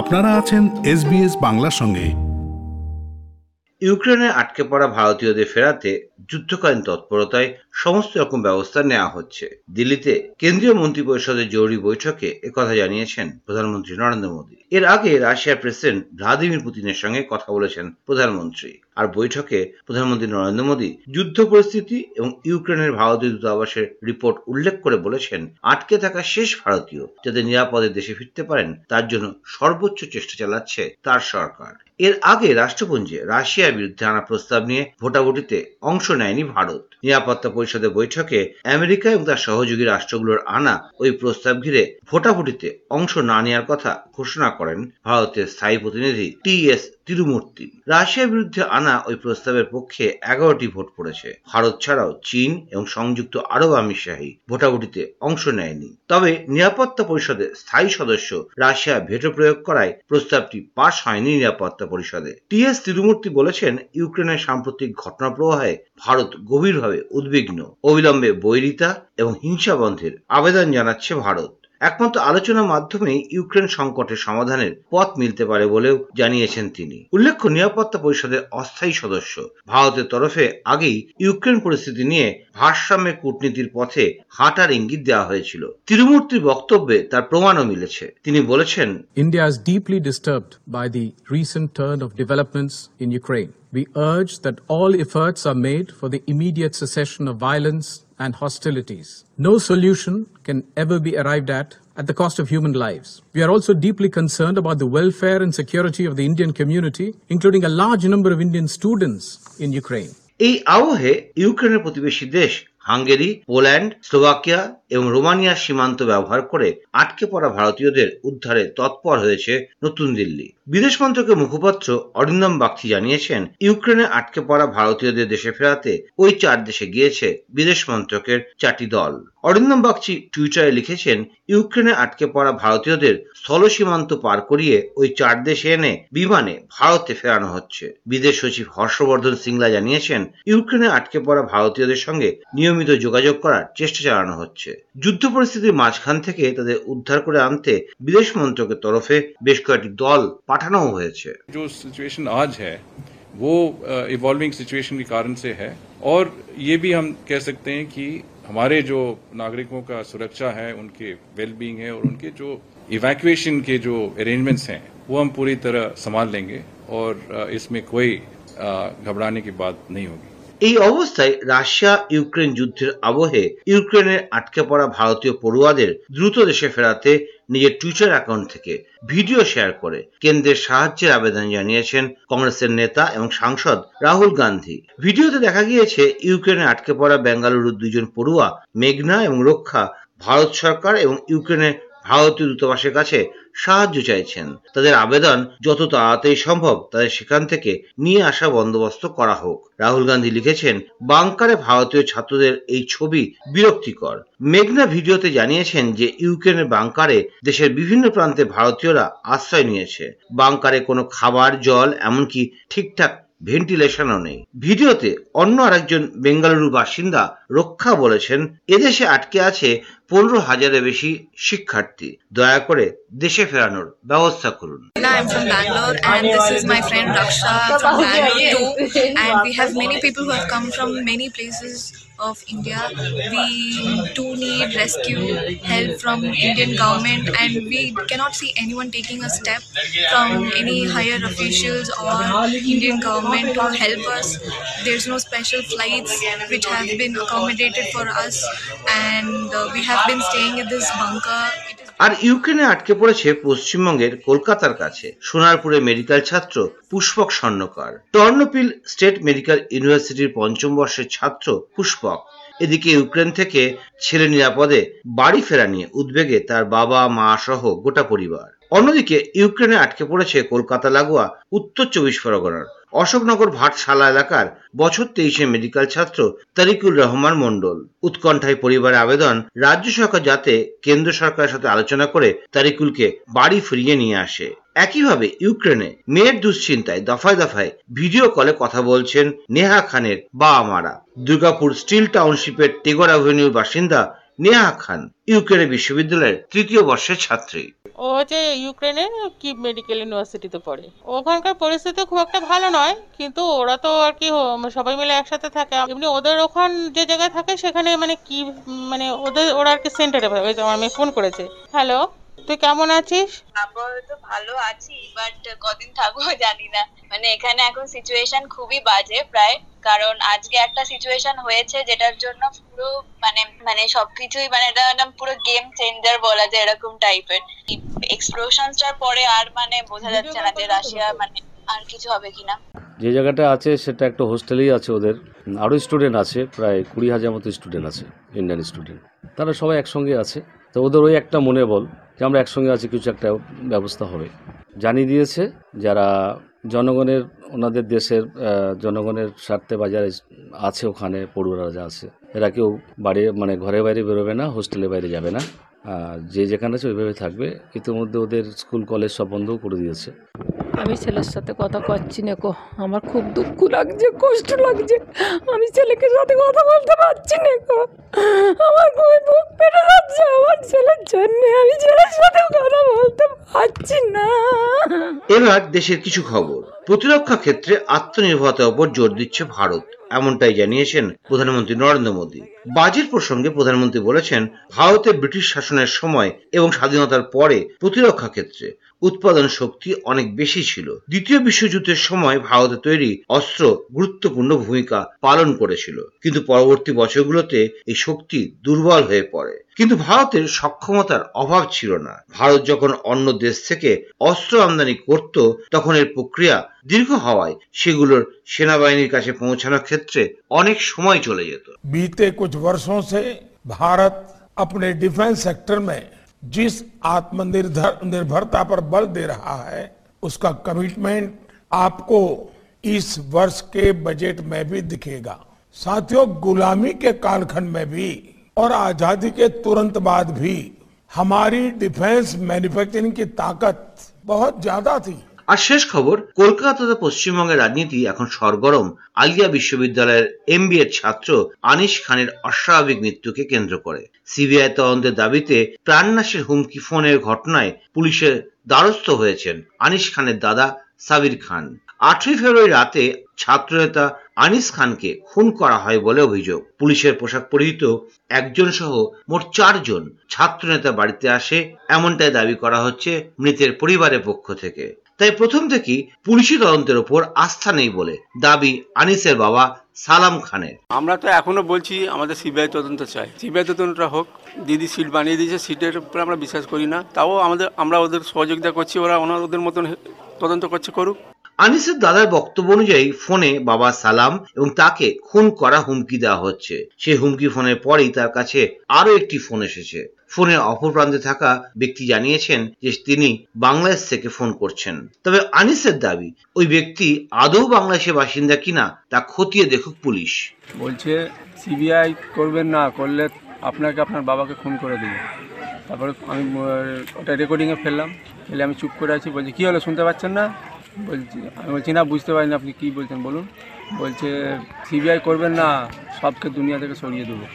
আপনারা আছেন এসবিএস বাংলার সঙ্গে। ইউক্রেনে আটকে পড়া ভারতীয়দের ফেরাতে যুদ্ধকালীন তৎপরতায় সমস্ত রকম ব্যবস্থা নেওয়া হচ্ছে। দিল্লিতে কেন্দ্রীয় মন্ত্রিপরিষদের জরুরি বৈঠকে একথা জানিয়েছেন প্রধানমন্ত্রী নরেন্দ্র মোদী। এর আগে রাশিয়ার প্রেসিডেন্ট ভ্লাদিমির পুতিনের সঙ্গে কথা বলেছেন প্রধানমন্ত্রী। আর বৈঠকে প্রধানমন্ত্রী নরেন্দ্র মোদী যুদ্ধ পরিস্থিতি এবং ইউক্রেনের ভারতীয় দূতাবাসের রিপোর্ট উল্লেখ করে বলেছেন, আটকে থাকা শেষ ভারতীয় যাতে নিরাপদে দেশে ফিরতে পারেন, তার জন্য সর্বোচ্চ চেষ্টা চালাচ্ছে তার সরকার। এর আগে রাষ্ট্রপুঞ্জে রাশিয়ার বিরুদ্ধে আনা প্রস্তাব নিয়ে ভোটাভুটিতে অংশ নেয়নি ভারত। নিরাপত্তা পরিষদের বৈঠকে আমেরিকা এবং তার সহযোগী রাষ্ট্রগুলোর আনা ওই প্রস্তাব ঘিরে ভোটাভুটিতে অংশ না নেওয়ার কথা ঘোষণা করেন ভারতের স্থায়ী প্রতিনিধি টি এস তিরুমূর্তি। রাশিয়ার বিরুদ্ধে আনা ওই প্রস্তাবের পক্ষে এগারোটি ভোট পড়েছে। ভারত ছাড়াও চীন এবং সংযুক্ত আরব আমিরশাহী ভোটাভুটিতে অংশ নেয়নি। তবে নিরাপত্তা পরিষদের স্থায়ী সদস্য রাশিয়া ভেটো প্রয়োগ করায় প্রস্তাবটি পাশ হয়নি নিরাপত্তা পরিষদে। টি এস তিরুমূর্তি বলেছেন, ইউক্রেনের সাম্প্রতিক ঘটনা প্রবাহে ভারত গভীরভাবে উদ্বিগ্ন। অবিলম্বে বৈরিতা এবং হিংসা বন্ধের আবেদন জানাচ্ছে ভারত। একমাত্র আলোচনার মাধ্যমে ইউক্রেন সংকটের সমাধানের পথ মিলতে পারে বলেও জানিয়েছেন তিনি। উল্লেখ্য, নিরাপত্তা পরিষদের অস্থায়ী সদস্য। ভারতের তরফে আগেই ইউক্রেন পরিস্থিতি নিয়ে ভারসাম্যের কূটনীতির পথে হাঁটার ইঙ্গিত দেওয়া হয়েছিল। তিরুমূর্তির বক্তব্যে তার প্রমাণও মিলেছে। তিনি বলেছেন, India is deeply disturbed by the recent turn of developments in Ukraine. We urge that all efforts are made for the immediate cessation of violence and hostilities. No solution can ever be arrived at at the cost of human lives. We are also deeply concerned about the welfare and security of the Indian community, including a large number of Indian students in Ukraine. এই আবহে ইউক্রেনের প্রতিবেশী দেশ Hungary Poland Slovakia এবং রোমানিয়ার সীমান্ত ব্যবহার করে আটকে পড়া ভারতীয়দের উদ্ধারে তৎপর হয়েছে নতুন দিল্লি। বিদেশ মন্ত্রকের মুখপাত্র অরিন্দম বাগচি জানিয়েছেন, ইউক্রেনে আটকে পড়া ভারতীয়দের দেশে ফেরাতে ওই চার দেশে গিয়েছে বিদেশ মন্ত্রকের চারটি দল। অরিন্দম বাগচি টুইটারে লিখেছেন, ইউক্রেনে আটকে পড়া ভারতীয়দের স্থল সীমান্ত পার করিয়ে ওই চার দেশে এনে বিমানে ভারতে ফেরানো হচ্ছে। বিদেশ সচিব হর্ষবর্ধন সিংলা জানিয়েছেন, ইউক্রেনে আটকে পড়া ভারতীয়দের সঙ্গে নিয়মিত যোগাযোগ করার চেষ্টা চালানো হচ্ছে। যুদ্ধ পরিস্থিতির মাঝখান থেকে তাদের উদ্ধার করে আনতে বিদেশ মন্ত্রকের তরফে বেশ কয়েকটি দল পাঠানোও হয়েছে जो सिचुएशन आज है वो इवॉल्विंग सिचुएशन के कारण से है और ये भी हम कह सकते हैं कि हमारे जो नागरिकों का सुरक्षा है उनके वेलबींग है और उनके जो इवैक्यूएशन के जो अरेंजमेंट्स हैं वो हम पूरी तरह संभाल लेंगे और अ, इसमें कोई अ, घबराने की बात नहीं होगी এই অবস্থায় রাশিয়া ইউক্রেন যুদ্ধের আবহে ইউক্রেনের আটকে পড়া ভারতীয় পড়ুয়াদের দ্রুত দেশে ফেরাতে নিজের টুইটার অ্যাকাউন্ট থেকে ভিডিও শেয়ার করে। কেন্দ্রের সাহায্যের আবেদন জানিয়েছেন কংগ্রেসের নেতা এবং সাংসদ রাহুল গান্ধী। ভিডিওতে দেখা গিয়েছে, ইউক্রেনে আটকে পড়া বেঙ্গালুরুর দুজন পড়ুয়া মেঘনা এবং রক্ষা, ভারত সরকার এবং ইউক্রেনের ভারতীয় দূতাবাসের কাছে সাহায্য চাইছেন। তাদের আবেদন যত তাড়াতাড়ি সম্ভব তাদের সেখান থেকে নিয়ে আসা বন্দোবস্ত করা হোক। রাহুল গান্ধী লিখেছেন, বাংকারে ভারতীয় ছাত্রদের এই ছবি বিরক্তিকর। মেঘনা ভিডিওতে জানিয়েছেন যে, ইউক্রেনের বাংকারে দেশের বিভিন্ন প্রান্তে ভারতীয়রা আশ্রয় নিয়েছে। বাংকারে কোনো খাবার, জল, এমনকি ঠিকঠাক ভেন্টিলেশনও নেই। ভিডিওতে অন্য আরেকজন বেঙ্গালুরু বাসিন্দা রক্ষা বলেছেন, এদেশে আটকে আছে পনেরো হাজারের বেশি শিক্ষার্থী দয়া করে দেশে ফেরানোর ব্যবস্থা করুন I'm from Bangalore and this is my friend Raksha from Bangalore too. And we have many people who have come from many places of India. We do need rescue help from Indian government and we cannot see anyone taking a step from any higher officials or Indian government to help us. There's no special flights which have been accommodated for us and uh, we have আর ইউক্রেনে আটকে পড়েছে পশ্চিমবঙ্গের কলকাতার কাছে। সোনারপুরে medical ছাত্র Pushpak Swarnakar. Ternopil state medical ইউনিভার্সিটির পঞ্চম বর্ষের ছাত্র পুষ্পক। এদিকে ইউক্রেন থেকে ছেলে নিরাপদে বাড়ি ফেরা নিয়ে উদ্বেগে তার বাবা, মা সহ গোটা পরিবার। অন্যদিকে ইউক্রেনে আটকে পড়েছে কলকাতা লাগোয়া উত্তর চব্বিশ পরগনার অশোকনগর ভাটশালা এলাকার বছর তেইশে মেডিকেল ছাত্র তারিকুল রহমান মণ্ডল। উৎকণ্ঠায় পরিবারের আবেদন রাজ্য সরকার যাতে কেন্দ্র সরকারের সাথে আলোচনা করে তারিকুলকে বাড়ি ফিরিয়ে নিয়ে আসে। একইভাবে ইউক্রেনে মেয়ের দুশ্চিন্তায় দফায় দফায় ভিডিও কলে কথা বলছেন নেহা খানের বাবা মারা দুর্গাপুর স্টিল টাউনশিপের টেগর অ্যাভিনিউর বাসিন্দা নেহা খান ইউক্রেনের বিশ্ববিদ্যালয়ের তৃতীয় বর্ষের ছাত্রী। ও হচ্ছে ইউক্রেনের কি মেডিকেল ইউনিভার্সিটিতে পড়ে। ওখানকার পরিস্থিতি খুব একটা ভালো নয় কিন্তু ওরা তো আর কি সবাই মিলে একসাথে থাকে। এমনি ওদের ওখান যে জায়গায় থাকে সেখানে মানে কি মানে ওদের ওরা আর কি সেন্টারে আমার মেয়ে ফোন করেছে। হ্যালো তুই কেমন আছিস? আপাতত ভালো আছি বাট কদিন থাকব জানি না। মানে এখানে এখন সিচুয়েশন খুবই বাজে প্রায় কারণ আজকে একটা সিচুয়েশন হয়েছে যেটার জন্য পুরো মানে মানে সবকিছুই মানে এটা পুরো গেম চেঞ্জার বলা যায় এরকম টাইপের এক্সপ্লোশনসটার পরে আর মানে বোঝা যাচ্ছে না যে রাশিয়া মানে আর কিছু হবে কিনা। যে জায়গাটা আছে সেটা একটা হোস্টেলেই আছে ওদের। আরও স্টুডেন্ট আছে প্রায় কুড়ি হাজার মতো স্টুডেন্ট আছে ইন্ডিয়ান স্টুডেন্ট তারা সবাই একসঙ্গে আছে। তো ওদের ওই একটা মনে বল যে আমরা একসঙ্গে আছি কিছু একটা ব্যবস্থা হবে। জানিয়ে দিয়েছে যারা জনগণের ওনাদের দেশের জনগণের স্বার্থে বাজারে আছে ওখানে, পড়ুয়ারা যা আছে। এরা কেউ বাড়ি মানে ঘরে বাইরে বেরোবে না, হোস্টেলে বাইরে যাবে না। যে যেখানে আছে ওইভাবে থাকবে। ইতিমধ্যে ওদের স্কুল, কলেজ সব বন্ধও করে দিয়েছে। আমি ছেলের সাথে কথা কচ্ছি না কো আমার খুব দুঃখ লাগছে, কষ্ট লাগছে। আমি ছেলেকে সাথে কথা বলতে পারছি না কো আমার খুবই বুক পেটে যাচ্ছে আমার ছেলের জন্য আমি ছেলের সাথেও কথা বলতে পারছি না। এবার দেশের কিছু খবর। প্রতিরক্ষা ক্ষেত্রে আত্মনির্ভরতার উপর জোর দিচ্ছে ভারত, এমনটাই জানিয়েছেন প্রধানমন্ত্রী নরেন্দ্র মোদী। বাজেট প্রসঙ্গে প্রধানমন্ত্রী বলেছেন, ভারতে ব্রিটিশ শাসনের সময় এবং স্বাধীনতার পরে প্রতিরক্ষা ক্ষেত্রে উৎপাদন শক্তি অনেক বেশি ছিল দ্বিতীয় বিশ্বযুদ্ধের সময় ভারতে তৈরি অস্ত্র গুরুত্বপূর্ণ ভূমিকা পালন করেছিল কিন্তু পরবর্তী বছরগুলোতে এই শক্তি দুর্বল হয়ে পড়ে কিন্তু ভারতের সক্ষমতার অভাব ছিল না ভারত যখন অন্য দেশ থেকে অস্ত্র আমদানি করত তখন এর প্রক্রিয়া দীর্ঘ হওয়ায় সেগুলোর সেনাবাহিনীর কাছে পৌঁছানোর ক্ষেত্রে অনেক সময় চলে যেত बीते कुछ वर्षों से भारत अपने डिफेंस सेक्टर में जिस आत्मनिर्भर निर्भरता पर बल दे रहा है, उसका कमिटमेंट आपको इस वर्ष के बजट में भी दिखेगा। साथियों, गुलामी के कालखंड में भी और आज़ादी के तुरंत बाद भी हमारी डिफेंस मैन्युफैक्चरिंग की ताकत बहुत ज़्यादा थी। আর শেষ খবর কলকাতাতে পশ্চিমবঙ্গের রাজনীতি এখন সরগরম। আলিয়া বিশ্ববিদ্যালয়ের এমবিএ ছাত্র আনিস খানের অস্বাভাবিক মৃত্যুকে কেন্দ্র করে। সিবিআই তদন্তের দাবিতে প্রাণনাশের হুমকি ফোনের ঘটনায় পুলিশের দ্বারস্থ হয়েছেন আনিস খানের দাদা সাবির খান। আটই ফেব্রুয়ারি রাতে ছাত্রনেতা আনিস খানকে খুন করা হয় বলে অভিযোগ। পুলিশের পোশাক পরিহিত একজন সহ মোট চারজন ছাত্রনেতা বাড়িতে আসে। এমনটাই দাবি করা হচ্ছে মৃতের পরিবারের পক্ষ থেকে। তাই প্রথম থেকেই পুলিশি তদন্তের ওপর আস্থা নেই বলে দাবি আনিসের বাবা সালাম খানের। আমরা তো এখনও বলছি আমাদের সিবিআই তদন্ত চাই। সিবিআই তদন্তটা হোক দিদি সিট বানিয়ে দিয়েছে সিটের উপরে আমরা বিশ্বাস করি না। তাও আমাদের আমরা ওদের সহযোগিতা করছি ওরা ওনার ওদের মতন তদন্ত করছে করুক। আনিসের দাদার বক্তব্য অনুযায়ী ফোনে বাবা সালাম এবং তাকে খুন করা হুমকি দেওয়া হচ্ছে। সেই হুমকি ফোনের পরেই তার কাছে আরও একটি ফোন এসেছে। ফোনের অপর প্রান্তে থাকা ব্যক্তি জানিয়েছেন যে তিনি বাংলাদেশ থেকে ফোন করছেন। তবে আনিসের দাবি, ওই ব্যক্তি আদৌ বাংলাদেশের বাসিন্দা কিনা তা খতিয়ে দেখুক পুলিশ। বলছে, সিবিআই করবেন না, করলে আপনাকে আপনার বাবাকে খুন করে দেবে। তারপরে আমি ওটা রেকর্ডিংয়ে ফেললাম। ফেলে আমি চুপ করে আছি। বলছি, কী হলো, শুনতে পাচ্ছেন না? বলছি, আমি বলছি, না, বুঝতে পারিনি আপনি কী বলছেন, বলুন। বলছে, সিবিআই করবেন না, সবকে দুনিয়া থেকে সরিয়ে দেবো।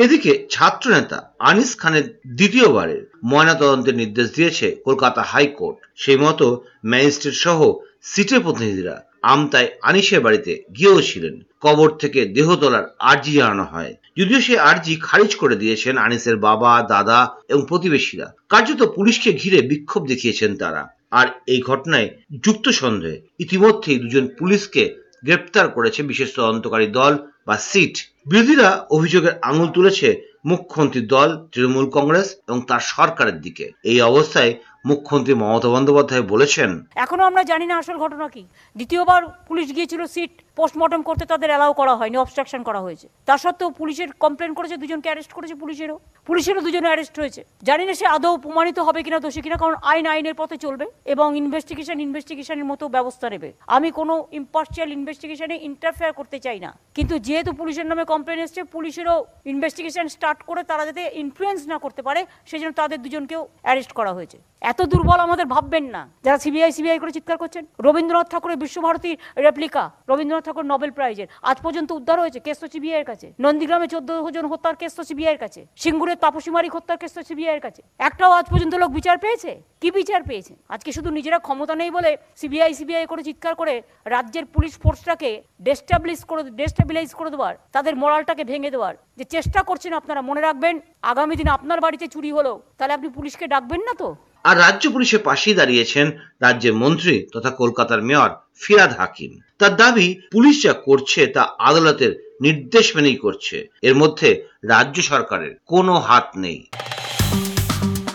এদিকে ছাত্রনেতা আনিস খানের দ্বিতীয়বারের ময়নাতদন্তের নির্দেশ দিয়েছে কলকাতা হাইকোর্ট। সেই মতো ম্যাজিস্ট্রেট সহ সিটের প্রতিনিধিরা আমতায় আনিসের বাড়িতে গিয়েও ছিলেন। কবর থেকে দেহ তোলার আর্জি জানানো হয়। যদিও সেই আর্জি খারিজ করে দিয়েছেন আনিসের বাবা, দাদা এবং প্রতিবেশীরা। কার্যত পুলিশকে ঘিরে বিক্ষোভ দেখিয়েছেন তারা। আর এই ঘটনায় যুক্ত সন্দেহে ইতিমধ্যেই দুজন পুলিশকে গ্রেপ্তার করেছে বিশেষ তদন্তকারী দল বা সিট। বিরোধীরা অভিযোগের আঙুল তুলেছে মুখ্যমন্ত্রীর দল, তৃণমূল কংগ্রেস এবং তার সরকারের দিকে। এই অবস্থায় মুখ্যমন্ত্রী মমতা বন্দ্যোপাধ্যায় বলেছেন, এখনও আমরা জানি না আসল ঘটনা কি। দ্বিতীয়বার পুলিশ গিয়েছিল সিট পোস্টমর্টম করতে, তাদের অ্যালাউ করা হয়নি অবস্ট্রাকশন করা হয়েছে। তা সত্ত্বেও পুলিশের কমপ্লেন করেছে, দুজনকে অ্যারেস্ট করেছে পুলিশেরও। পুলিশেরও দুজনে অ্যারেস্ট হয়েছে। জানি না সে আদৌ প্রমাণিত হবে কিনা দোষী কিনা, কারণ আইন আইনের পথে চলবে এবং ইনভেস্টিগেশন ইনভেস্টিগেশনের মতো ব্যবস্থা নেবে। আমি কোনো ইম্পার্শিয়াল ইনভেস্টিগেশনে ইন্টারফেয়ার করতে চাই না। কিন্তু যেহেতু পুলিশের নামে কমপ্লেন এসছে, পুলিশেরও ইনভেস্টিগেশন স্টার্ট করে তারা যাতে ইনফ্লুয়েন্স না করতে পারে সেই তাদের দুজনকেও অ্যারেস্ট করা হয়েছে। এত দুর্বল আমাদের ভাববেন না। যারা সিবিআই সিবিআই করে চিৎকার করছেন, রবীন্দ্রনাথ ঠাকুরের বিশ্বভারতী রেপ্লিকা রবীন্দ্রনাথ ঠাকুর নোবেল প্রাইজের আজ পর্যন্ত উদ্ধার হয়েছে কেস তো এর কাছে। নন্দীগ্রামে চোদ্দ জন হত্যার কেস তো এর কাছে। সিঙ্গুরের তাপসীমারিক হত্যার কেস তো এর কাছে। একটাও আজ পর্যন্ত লোক বিচার পেয়েছে? কি বিচার পেয়েছে? আজকে শুধু নিজেরা ক্ষমতা নেই বলে সিবিআই সিবিআই করে চিৎকার করে রাজ্যের পুলিশ ফোর্সটাকে ডেস্টাবলিশ করে ডেস্টাবিলাইজ করে দেওয়ার, তাদের মোরালটাকে ভেঙে দেওয়ার যে চেষ্টা করছেন আপনারা, মনে রাখবেন, আগামী দিন আপনার বাড়িতে চুরি হলো, তাহলে আপনি পুলিশকে ডাকবেন না তো? আর রাজ্য পুলিশের পাশেই দাঁড়িয়েছেন রাজ্যের মন্ত্রী তথা কলকাতার মেয়র ফিরাদ হাকিম। তার দাবি, পুলিশ যা করছে তা আদালতের নির্দেশ মেনেই করছে। এর মধ্যে রাজ্য সরকারের কোনো হাত নেই।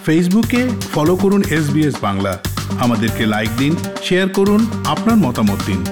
ফেসবুকে ফলো করুন এস বাংলা। আমাদেরকে লাইক দিন, শেয়ার করুন, আপনার মতামত দিন।